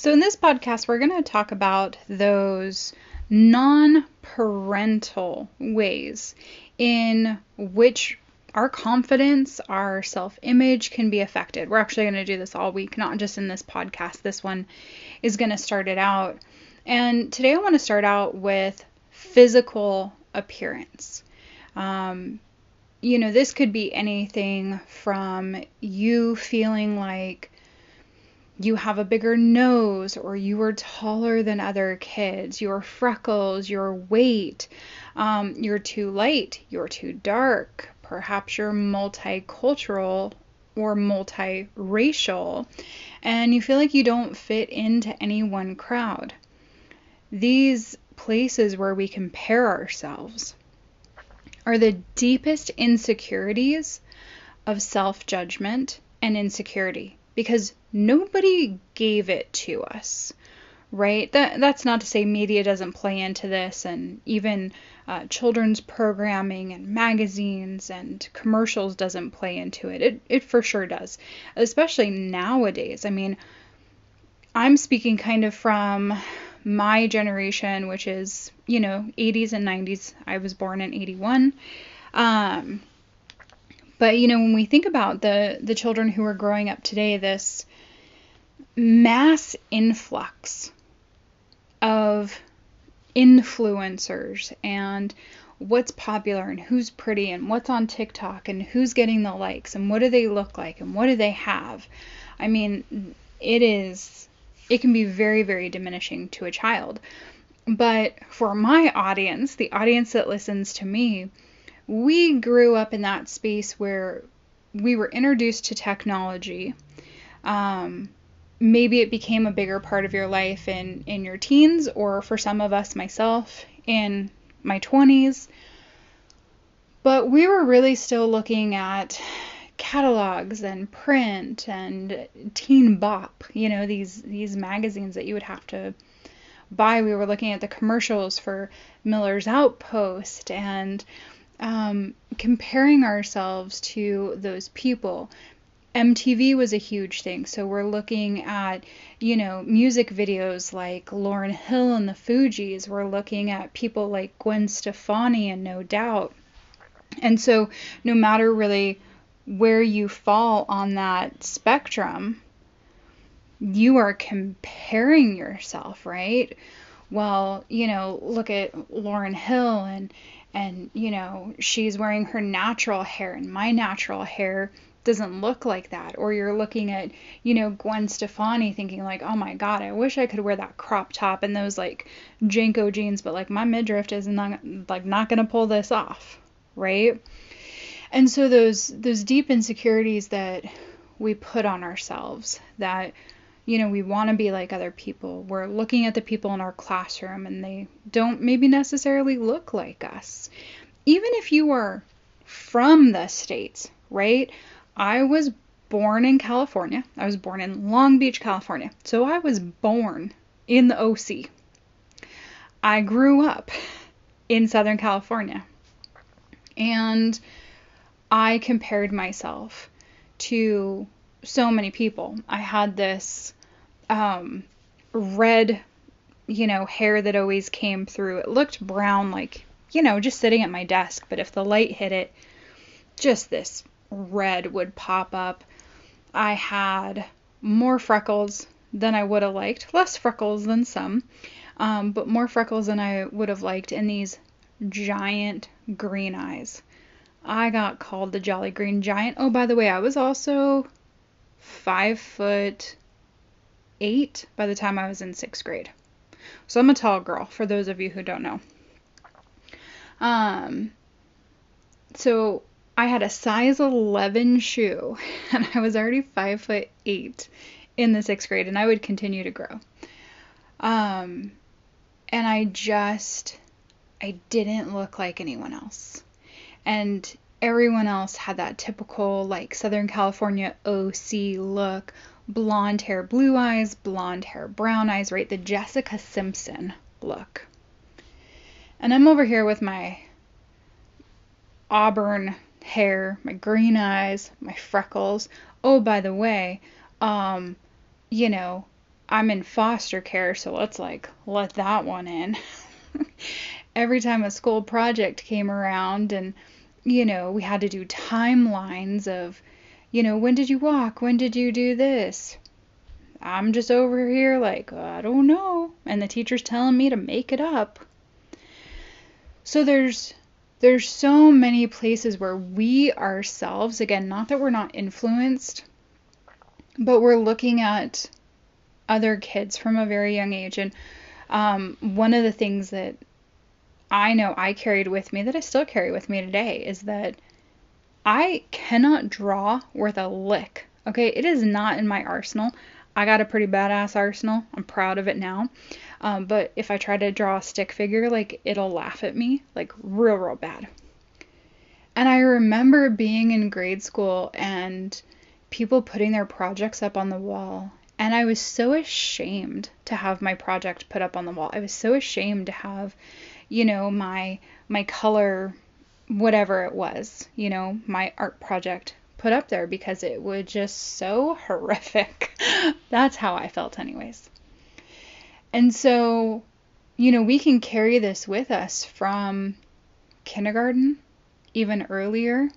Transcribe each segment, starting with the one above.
So, in this podcast, we're going to talk about those non parental ways in which our confidence, our self image can be affected. We're actually going to do this all week, not just in this podcast. This one is going to start it out. And today I want to start out with physical appearance. Um, you know, this could be anything from you feeling like you have a bigger nose or you are taller than other kids, your freckles, your weight, um, you're too light, you're too dark, perhaps you're multicultural or multiracial, and you feel like you don't fit into any one crowd. These places where we compare ourselves are the deepest insecurities of self judgment and insecurity because nobody gave it to us right? That that's not to say media doesn't play into this and even uh, children's programming and magazines and commercials doesn't play into it. it it for sure does especially nowadays. I mean i'm speaking kind of from my generation which is you know 80s and 90s i was born in 81 um, but you know, when we think about the the children who are growing up today, this mass influx of influencers and what's popular and who's pretty and what's on TikTok and who's getting the likes and what do they look like and what do they have. I mean, it is it can be very very diminishing to a child. But for my audience, the audience that listens to me, we grew up in that space where we were introduced to technology. Um, maybe it became a bigger part of your life in, in your teens, or for some of us, myself, in my 20s. But we were really still looking at catalogs and print and teen bop you know these these magazines that you would have to buy we were looking at the commercials for miller's outpost and um, comparing ourselves to those people. MTV was a huge thing. So we're looking at, you know, music videos like Lauryn Hill and the Fugees. We're looking at people like Gwen Stefani and No Doubt. And so no matter really where you fall on that spectrum, you are comparing yourself, right? Well, you know, look at Lauryn Hill and and you know she's wearing her natural hair and my natural hair doesn't look like that. Or you're looking at you know Gwen Stefani thinking like oh my god I wish I could wear that crop top and those like JNCO jeans but like my midriff is not like not going to pull this off right? And so those those deep insecurities that we put on ourselves that you know, we want to be like other people. We're looking at the people in our classroom and they don't maybe necessarily look like us. Even if you are from the States, right? I was born in California. I was born in Long Beach, California. So I was born in the OC. I grew up in Southern California. And I compared myself to so many people. I had this um, red, you know, hair that always came through. It looked brown, like, you know, just sitting at my desk, but if the light hit it, just this red would pop up. I had more freckles than I would have liked, less freckles than some, um, but more freckles than I would have liked, and these giant green eyes. I got called the Jolly Green Giant. Oh, by the way, I was also five foot eight by the time I was in sixth grade. So I'm a tall girl, for those of you who don't know. Um, so I had a size 11 shoe, and I was already five foot eight in the sixth grade, and I would continue to grow. Um, and I just, I didn't look like anyone else. And everyone else had that typical, like, Southern California OC look blonde hair, blue eyes, blonde hair, brown eyes, right? The Jessica Simpson look. And I'm over here with my auburn hair, my green eyes, my freckles. Oh, by the way, um, you know, I'm in foster care, so let's like let that one in. Every time a school project came around and you know, we had to do timelines of, you know, when did you walk? When did you do this? I'm just over here like, I don't know. And the teacher's telling me to make it up. So there's there's so many places where we ourselves, again, not that we're not influenced, but we're looking at other kids from a very young age. And um, one of the things that I know I carried with me that I still carry with me today is that I cannot draw worth a lick. Okay, it is not in my arsenal. I got a pretty badass arsenal. I'm proud of it now. Um, but if I try to draw a stick figure, like it'll laugh at me, like real, real bad. And I remember being in grade school and people putting their projects up on the wall. And I was so ashamed to have my project put up on the wall. I was so ashamed to have, you know, my my color whatever it was, you know, my art project put up there because it was just so horrific. That's how I felt anyways. And so, you know, we can carry this with us from kindergarten, even earlier.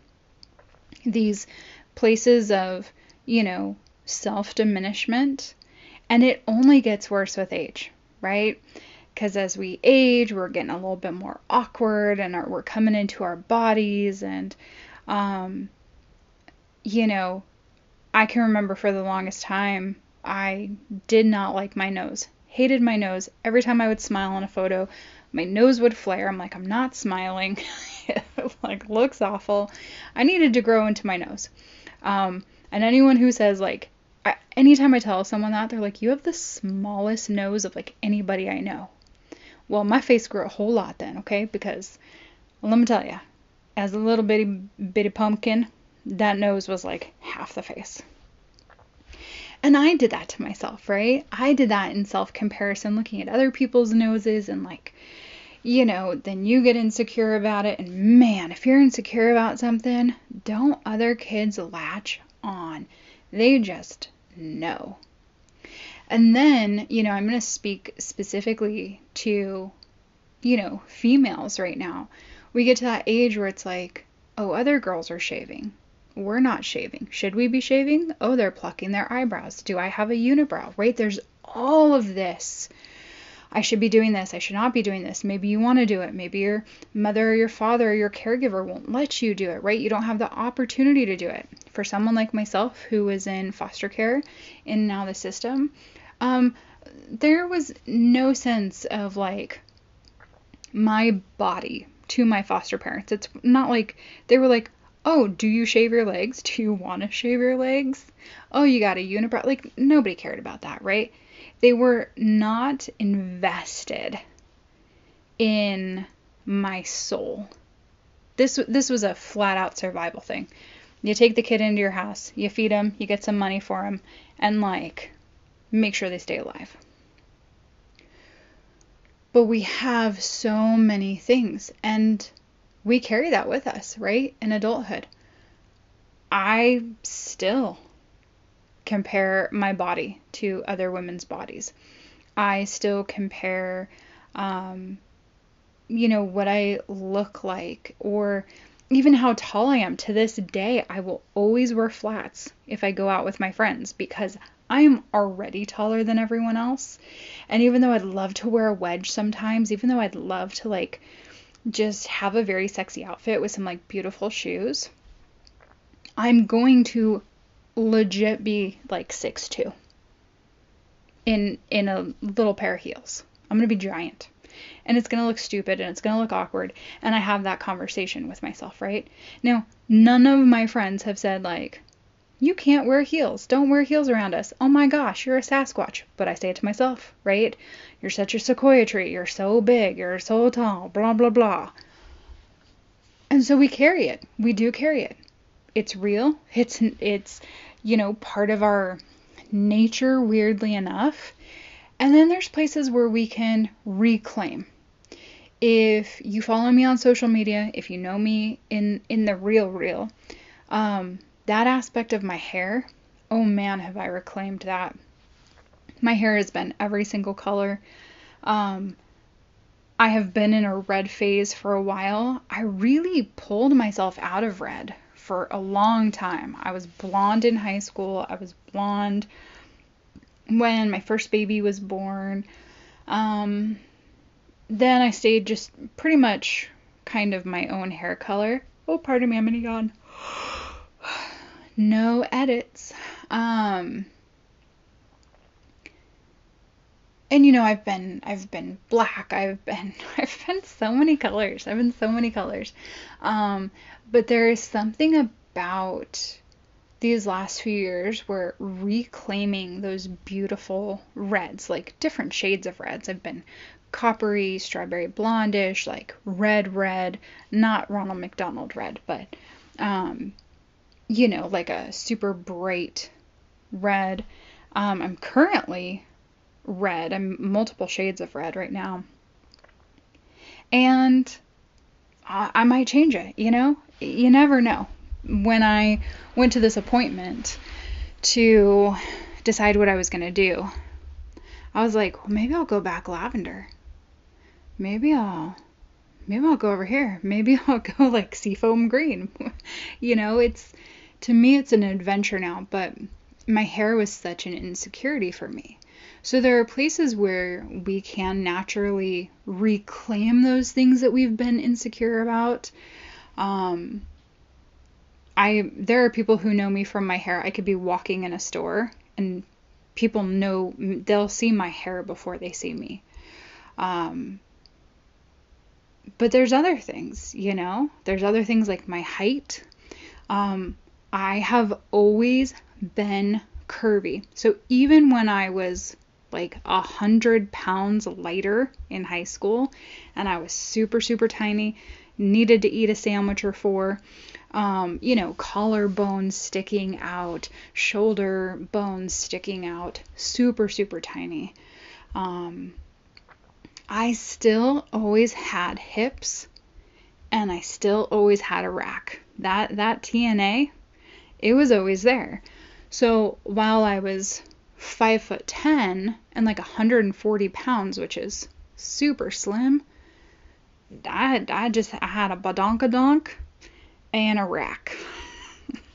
These places of, you know, self diminishment. And it only gets worse with age, right? Because as we age, we're getting a little bit more awkward and our, we're coming into our bodies. And, um, you know, I can remember for the longest time, I did not like my nose hated my nose. Every time I would smile in a photo, my nose would flare. I'm like, I'm not smiling. it like looks awful. I needed to grow into my nose. Um, and anyone who says like, I, anytime I tell someone that, they're like, you have the smallest nose of like anybody I know. Well, my face grew a whole lot then, okay? Because well, let me tell you, as a little bitty bitty pumpkin, that nose was like half the face. And I did that to myself, right? I did that in self comparison, looking at other people's noses and like, you know, then you get insecure about it. And man, if you're insecure about something, don't other kids latch on. They just know. And then, you know, I'm going to speak specifically to, you know, females right now. We get to that age where it's like, oh, other girls are shaving. We're not shaving. Should we be shaving? Oh, they're plucking their eyebrows. Do I have a unibrow? Right? There's all of this. I should be doing this. I should not be doing this. Maybe you want to do it. Maybe your mother or your father or your caregiver won't let you do it, right? You don't have the opportunity to do it. For someone like myself who was in foster care in now the system, um, there was no sense of like my body to my foster parents. It's not like they were like, oh, do you shave your legs? Do you want to shave your legs? Oh, you got a unibrow. Like, nobody cared about that, right? They were not invested in my soul. This this was a flat out survival thing. You take the kid into your house, you feed him, you get some money for him, and like make sure they stay alive. But we have so many things and we carry that with us, right? In adulthood. I still compare my body to other women's bodies. I still compare, um, you know, what I look like or even how tall I am. To this day, I will always wear flats if I go out with my friends because I am already taller than everyone else. And even though I'd love to wear a wedge sometimes, even though I'd love to like just have a very sexy outfit with some like beautiful shoes, I'm going to legit be like six two in in a little pair of heels. I'm gonna be giant. And it's gonna look stupid and it's gonna look awkward. And I have that conversation with myself, right? Now, none of my friends have said like, you can't wear heels. Don't wear heels around us. Oh my gosh, you're a Sasquatch. But I say it to myself, right? You're such a sequoia tree. You're so big. You're so tall. Blah, blah, blah. And so we carry it. We do carry it. It's real. It's, it's, you know, part of our nature, weirdly enough. And then there's places where we can reclaim. If you follow me on social media, if you know me in, in the real, real, um, that aspect of my hair, oh man, have I reclaimed that. My hair has been every single color. Um, I have been in a red phase for a while. I really pulled myself out of red for a long time. I was blonde in high school. I was blonde when my first baby was born. Um, then I stayed just pretty much kind of my own hair color. Oh, pardon me, I'm gonna yawn. No edits. Um, and you know, I've been I've been black. I've been I've been so many colors. I've been so many colors. Um, but there is something about these last few years where reclaiming those beautiful reds, like different shades of reds. I've been coppery, strawberry blondish, like red red, not Ronald McDonald red, but um, you know, like a super bright red. Um, I'm currently red. I'm multiple shades of red right now. And I, I might change it, you know? You never know. When I went to this appointment to decide what I was going to do, I was like, well, maybe I'll go back lavender maybe I'll maybe I'll go over here. Maybe I'll go like seafoam green. you know, it's to me it's an adventure now, but my hair was such an insecurity for me. So there are places where we can naturally reclaim those things that we've been insecure about. Um, I there are people who know me from my hair. I could be walking in a store and people know they'll see my hair before they see me. Um, but there's other things, you know? There's other things like my height. Um, I have always been curvy. So even when I was like a hundred pounds lighter in high school and I was super, super tiny, needed to eat a sandwich or four, um, you know, collarbones sticking out, shoulder bones sticking out, super, super tiny. Um, I still always had hips and I still always had a rack. That that TNA, it was always there. So while I was five foot ten and like 140 pounds, which is super slim, I I just I had a badonkadonk and a rack.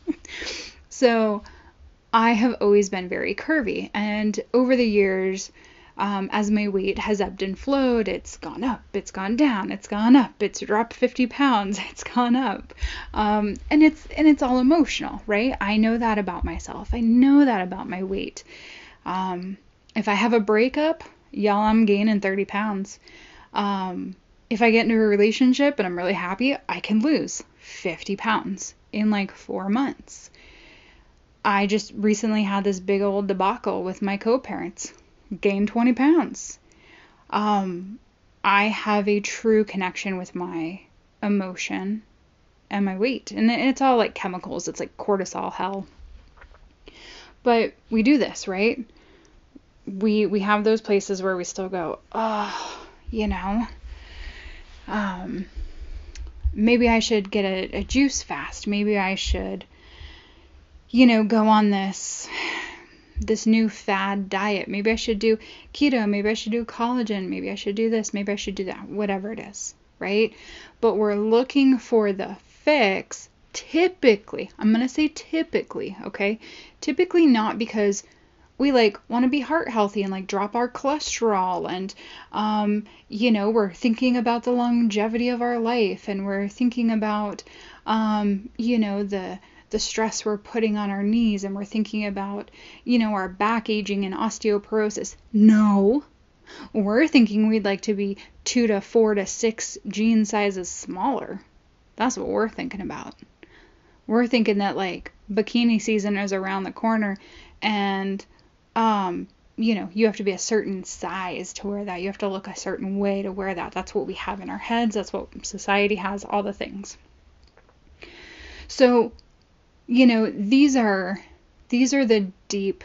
so I have always been very curvy, and over the years, um, as my weight has ebbed and flowed, it's gone up, it's gone down, it's gone up, it's dropped 50 pounds, it's gone up, um, and it's and it's all emotional, right? I know that about myself. I know that about my weight. Um, if I have a breakup, y'all, I'm gaining 30 pounds. Um, if I get into a relationship and I'm really happy, I can lose 50 pounds in like four months. I just recently had this big old debacle with my co parents gained 20 pounds. Um, I have a true connection with my emotion and my weight. And it's all like chemicals, it's like cortisol hell. But we do this, right? We we have those places where we still go, "Oh, you know, um maybe I should get a, a juice fast. Maybe I should you know, go on this this new fad diet. Maybe I should do keto. Maybe I should do collagen. Maybe I should do this. Maybe I should do that. Whatever it is, right? But we're looking for the fix typically. I'm going to say typically, okay? Typically not because we like want to be heart healthy and like drop our cholesterol and um you know we're thinking about the longevity of our life and we're thinking about um you know the the stress we're putting on our knees and we're thinking about, you know, our back aging and osteoporosis. No. We're thinking we'd like to be two to four to six gene sizes smaller. That's what we're thinking about. We're thinking that like bikini season is around the corner and um you know, you have to be a certain size to wear that. You have to look a certain way to wear that. That's what we have in our heads. That's what society has, all the things. So you know, these are these are the deep,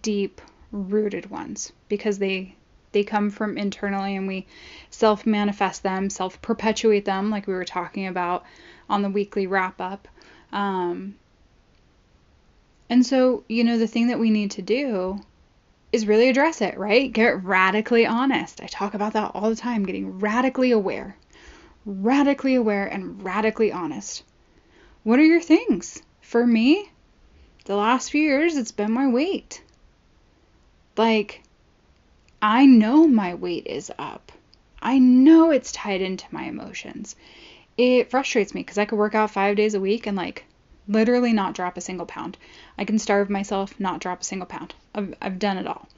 deep rooted ones because they they come from internally and we self manifest them, self perpetuate them, like we were talking about on the weekly wrap up. Um, and so, you know, the thing that we need to do is really address it, right? Get radically honest. I talk about that all the time, getting radically aware. Radically aware and radically honest. What are your things? For me, the last few years, it's been my weight. Like, I know my weight is up. I know it's tied into my emotions. It frustrates me because I could work out five days a week and, like, literally not drop a single pound. I can starve myself, not drop a single pound. I've, I've done it all.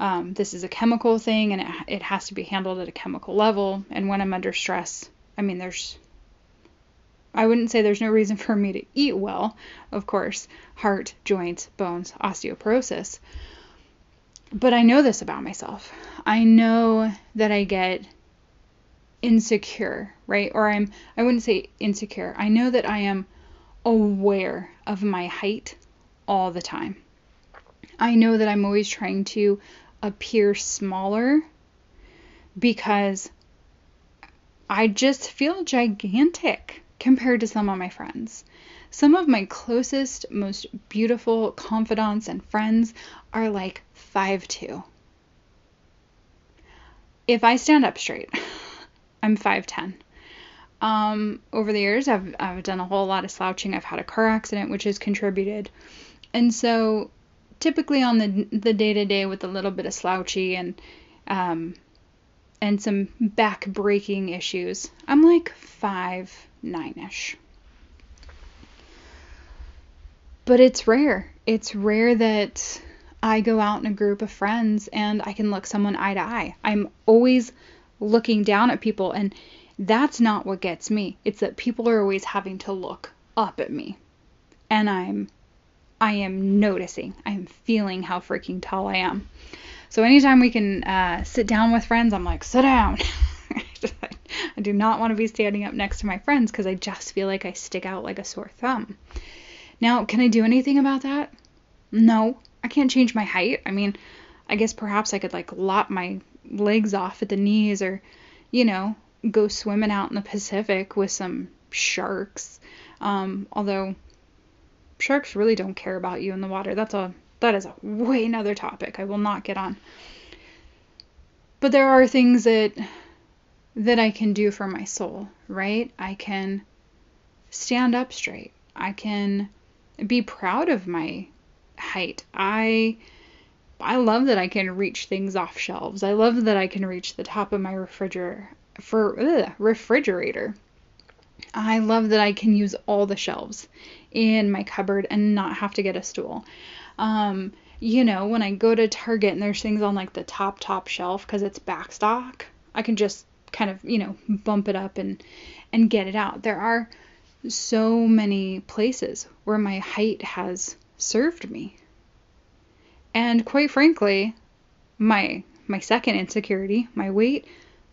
Um, this is a chemical thing and it, it has to be handled at a chemical level. And when I'm under stress, I mean, there's, I wouldn't say there's no reason for me to eat well, of course, heart, joints, bones, osteoporosis. But I know this about myself. I know that I get insecure, right? Or I'm, I wouldn't say insecure. I know that I am aware of my height all the time. I know that I'm always trying to appear smaller because I just feel gigantic compared to some of my friends. Some of my closest, most beautiful confidants and friends are like 5'2. If I stand up straight, I'm 5'10. Um, over the years, I've, I've done a whole lot of slouching. I've had a car accident, which has contributed. And so, typically on the day to day, with a little bit of slouchy and um, and some back breaking issues, I'm like five nine ish. But it's rare. It's rare that I go out in a group of friends and I can look someone eye to eye. I'm always looking down at people and that's not what gets me. It's that people are always having to look up at me. And I'm I am noticing. I'm feeling how freaking tall I am. So anytime we can uh, sit down with friends, I'm like, sit down. I do not want to be standing up next to my friends because I just feel like I stick out like a sore thumb. Now, can I do anything about that? No, I can't change my height. I mean, I guess perhaps I could like lop my legs off at the knees or, you know, go swimming out in the Pacific with some sharks. Um, although sharks really don't care about you in the water. That's a that is a way another topic. I will not get on. But there are things that that I can do for my soul, right? I can stand up straight. I can be proud of my height. I I love that I can reach things off shelves. I love that I can reach the top of my refrigerator for ugh, refrigerator. I love that I can use all the shelves in my cupboard and not have to get a stool. Um, you know, when I go to Target and there's things on like the top top shelf because it's backstock, I can just kind of you know bump it up and and get it out. There are so many places where my height has served me. And quite frankly, my my second insecurity, my weight,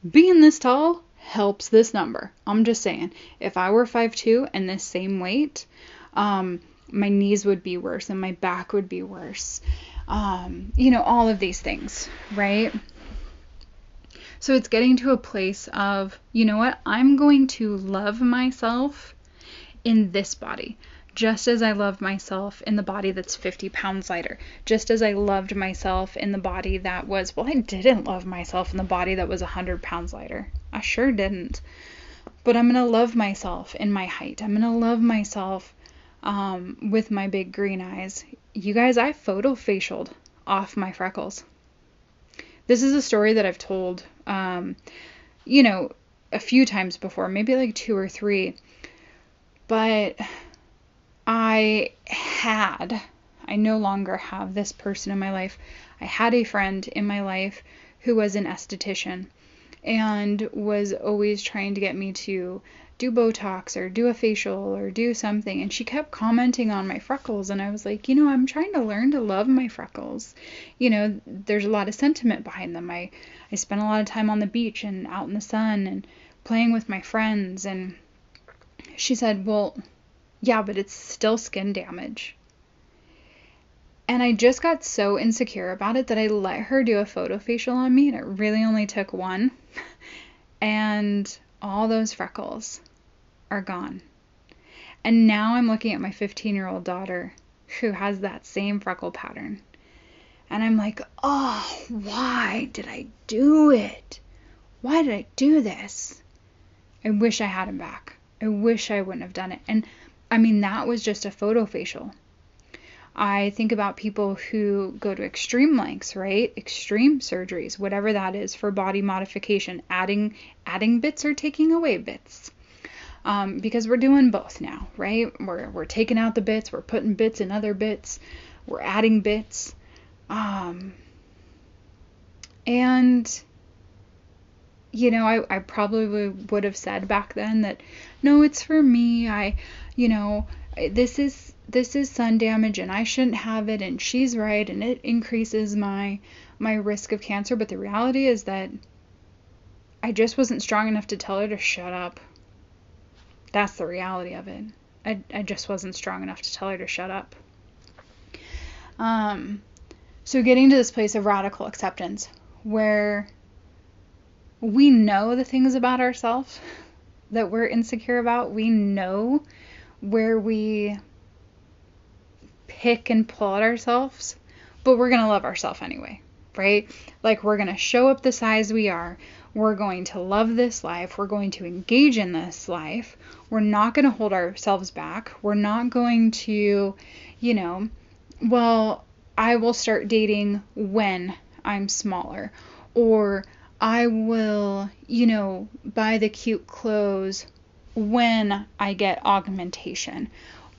being this tall helps this number. I'm just saying, if I were 5'2 and this same weight, um, my knees would be worse and my back would be worse. Um, you know, all of these things, right? So it's getting to a place of, you know what, I'm going to love myself in this body just as I love myself in the body that's 50 pounds lighter, just as I loved myself in the body that was, well, I didn't love myself in the body that was 100 pounds lighter. I sure didn't. But I'm going to love myself in my height. I'm going to love myself um, with my big green eyes. You guys, I photo facialed off my freckles. This is a story that I've told, um, you know, a few times before, maybe like two or three. But I had, I no longer have this person in my life. I had a friend in my life who was an esthetician and was always trying to get me to do Botox or do a facial or do something. And she kept commenting on my freckles. And I was like, you know, I'm trying to learn to love my freckles. You know, there's a lot of sentiment behind them. I, I spent a lot of time on the beach and out in the sun and playing with my friends. And she said, well, yeah, but it's still skin damage. And I just got so insecure about it that I let her do a photo facial on me, and it really only took one. and all those freckles are gone. And now I'm looking at my 15 year old daughter who has that same freckle pattern. And I'm like, oh, why did I do it? Why did I do this? I wish I had him back. I wish I wouldn't have done it. And I mean, that was just a photo facial. I think about people who go to extreme lengths, right? Extreme surgeries, whatever that is for body modification, adding adding bits or taking away bits. Um, because we're doing both now, right? We're we're taking out the bits, we're putting bits in other bits, we're adding bits. Um, and you know, I, I probably would have said back then that no, it's for me. I, you know, this is this is sun damage and I shouldn't have it and she's right and it increases my my risk of cancer, but the reality is that I just wasn't strong enough to tell her to shut up. That's the reality of it. I, I just wasn't strong enough to tell her to shut up. Um, so getting to this place of radical acceptance where we know the things about ourselves that we're insecure about. We know where we pick and pull at ourselves, but we're going to love ourselves anyway, right? Like we're going to show up the size we are. We're going to love this life. We're going to engage in this life. We're not going to hold ourselves back. We're not going to, you know, well, I will start dating when I'm smaller or I will, you know, buy the cute clothes when I get augmentation.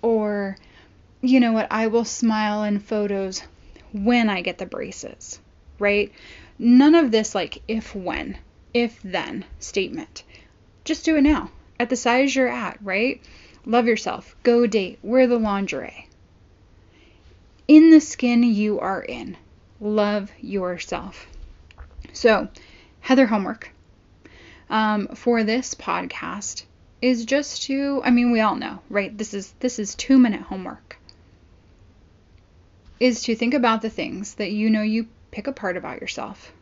Or, you know what, I will smile in photos when I get the braces, right? None of this like if when, if then statement. Just do it now at the size you're at, right? Love yourself, go date, wear the lingerie. In the skin you are in, love yourself. So, Heather homework um, for this podcast is just to I mean we all know, right? This is this is 2 minute homework. Is to think about the things that you know you pick apart about yourself.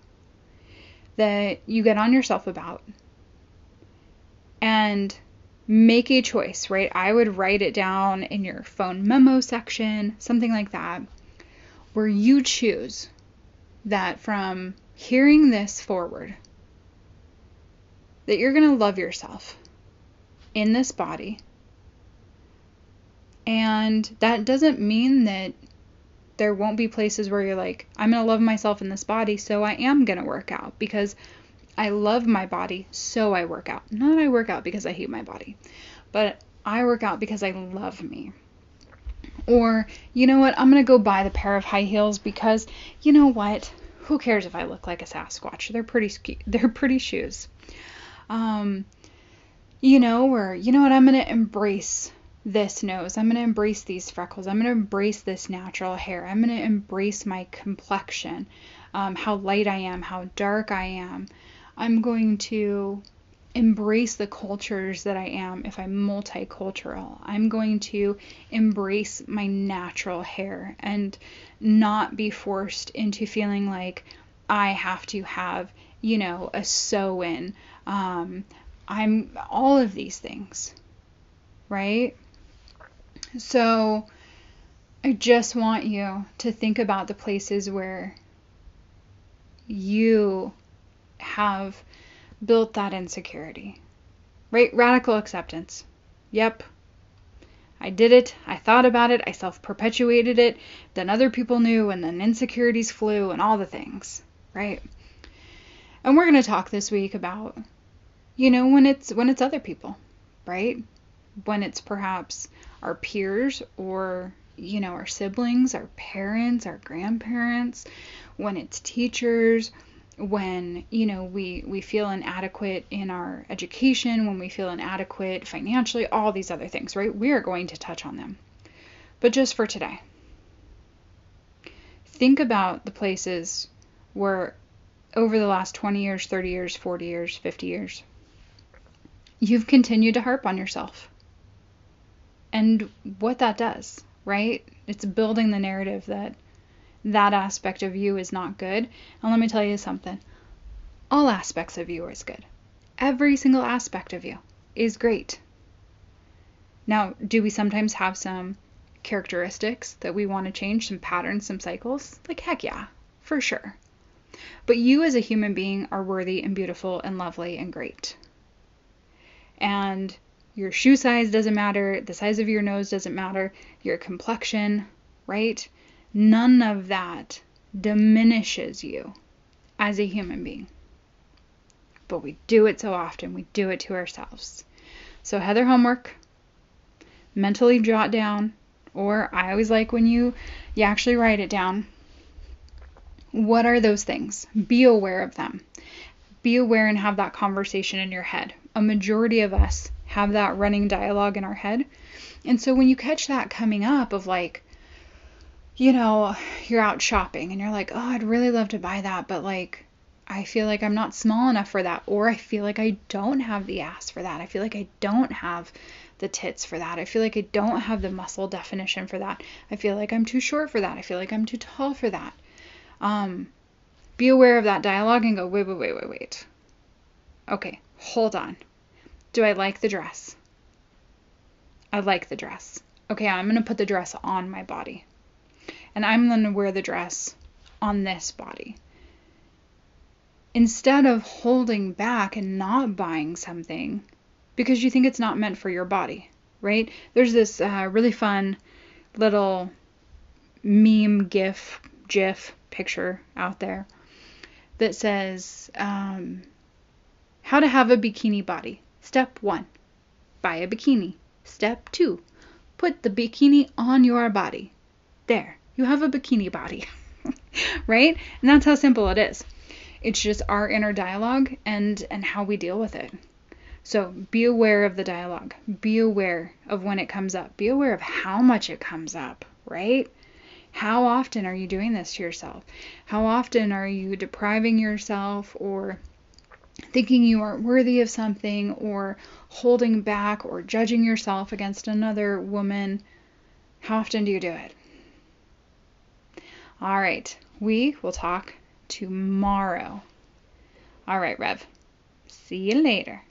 That you get on yourself about. And make a choice, right? I would write it down in your phone memo section, something like that, where you choose that from hearing this forward that you're going to love yourself in this body. And that doesn't mean that there won't be places where you're like, I'm going to love myself in this body, so I am going to work out because I love my body, so I work out. Not I work out because I hate my body, but I work out because I love me. Or, you know what, I'm going to go buy the pair of high heels because, you know what, who cares if I look like a Sasquatch? They're pretty they're pretty shoes. Um, you know, or you know what? I'm gonna embrace this nose. I'm gonna embrace these freckles. I'm gonna embrace this natural hair. I'm gonna embrace my complexion, um, how light I am, how dark I am. I'm going to embrace the cultures that I am if I'm multicultural. I'm going to embrace my natural hair and not be forced into feeling like I have to have, you know, a sew in. Um, I'm all of these things, right? So I just want you to think about the places where you have built that insecurity. Right? Radical acceptance. Yep. I did it. I thought about it. I self perpetuated it. Then other people knew, and then insecurities flew, and all the things. Right? And we're going to talk this week about, you know, when it's when it's other people, right? When it's perhaps our peers or you know our siblings, our parents, our grandparents, when it's teachers, when you know we we feel inadequate in our education when we feel inadequate financially all these other things right we are going to touch on them but just for today think about the places where over the last 20 years 30 years 40 years 50 years you've continued to harp on yourself and what that does right it's building the narrative that that aspect of you is not good. And let me tell you something all aspects of you is good. Every single aspect of you is great. Now, do we sometimes have some characteristics that we want to change, some patterns, some cycles? Like, heck yeah, for sure. But you as a human being are worthy and beautiful and lovely and great. And your shoe size doesn't matter, the size of your nose doesn't matter, your complexion, right? None of that diminishes you as a human being. But we do it so often, we do it to ourselves. So, Heather homework, mentally jot down, or I always like when you you actually write it down. What are those things? Be aware of them. Be aware and have that conversation in your head. A majority of us have that running dialogue in our head. And so when you catch that coming up of like, you know, you're out shopping and you're like, oh, I'd really love to buy that, but like, I feel like I'm not small enough for that, or I feel like I don't have the ass for that. I feel like I don't have the tits for that. I feel like I don't have the muscle definition for that. I feel like I'm too short for that. I feel like I'm too tall for that. Um, be aware of that dialogue and go, wait, wait, wait, wait, wait. Okay, hold on. Do I like the dress? I like the dress. Okay, I'm going to put the dress on my body. And I'm going to wear the dress on this body. Instead of holding back and not buying something because you think it's not meant for your body, right? There's this uh, really fun little meme, gif, gif picture out there that says, um, How to have a bikini body. Step one, buy a bikini. Step two, put the bikini on your body. There, you have a bikini body. right? And that's how simple it is. It's just our inner dialogue and and how we deal with it. So be aware of the dialogue. Be aware of when it comes up. Be aware of how much it comes up, right? How often are you doing this to yourself? How often are you depriving yourself or thinking you aren't worthy of something or holding back or judging yourself against another woman. How often do you do it? All right, we will talk tomorrow. All right, Rev. See you later.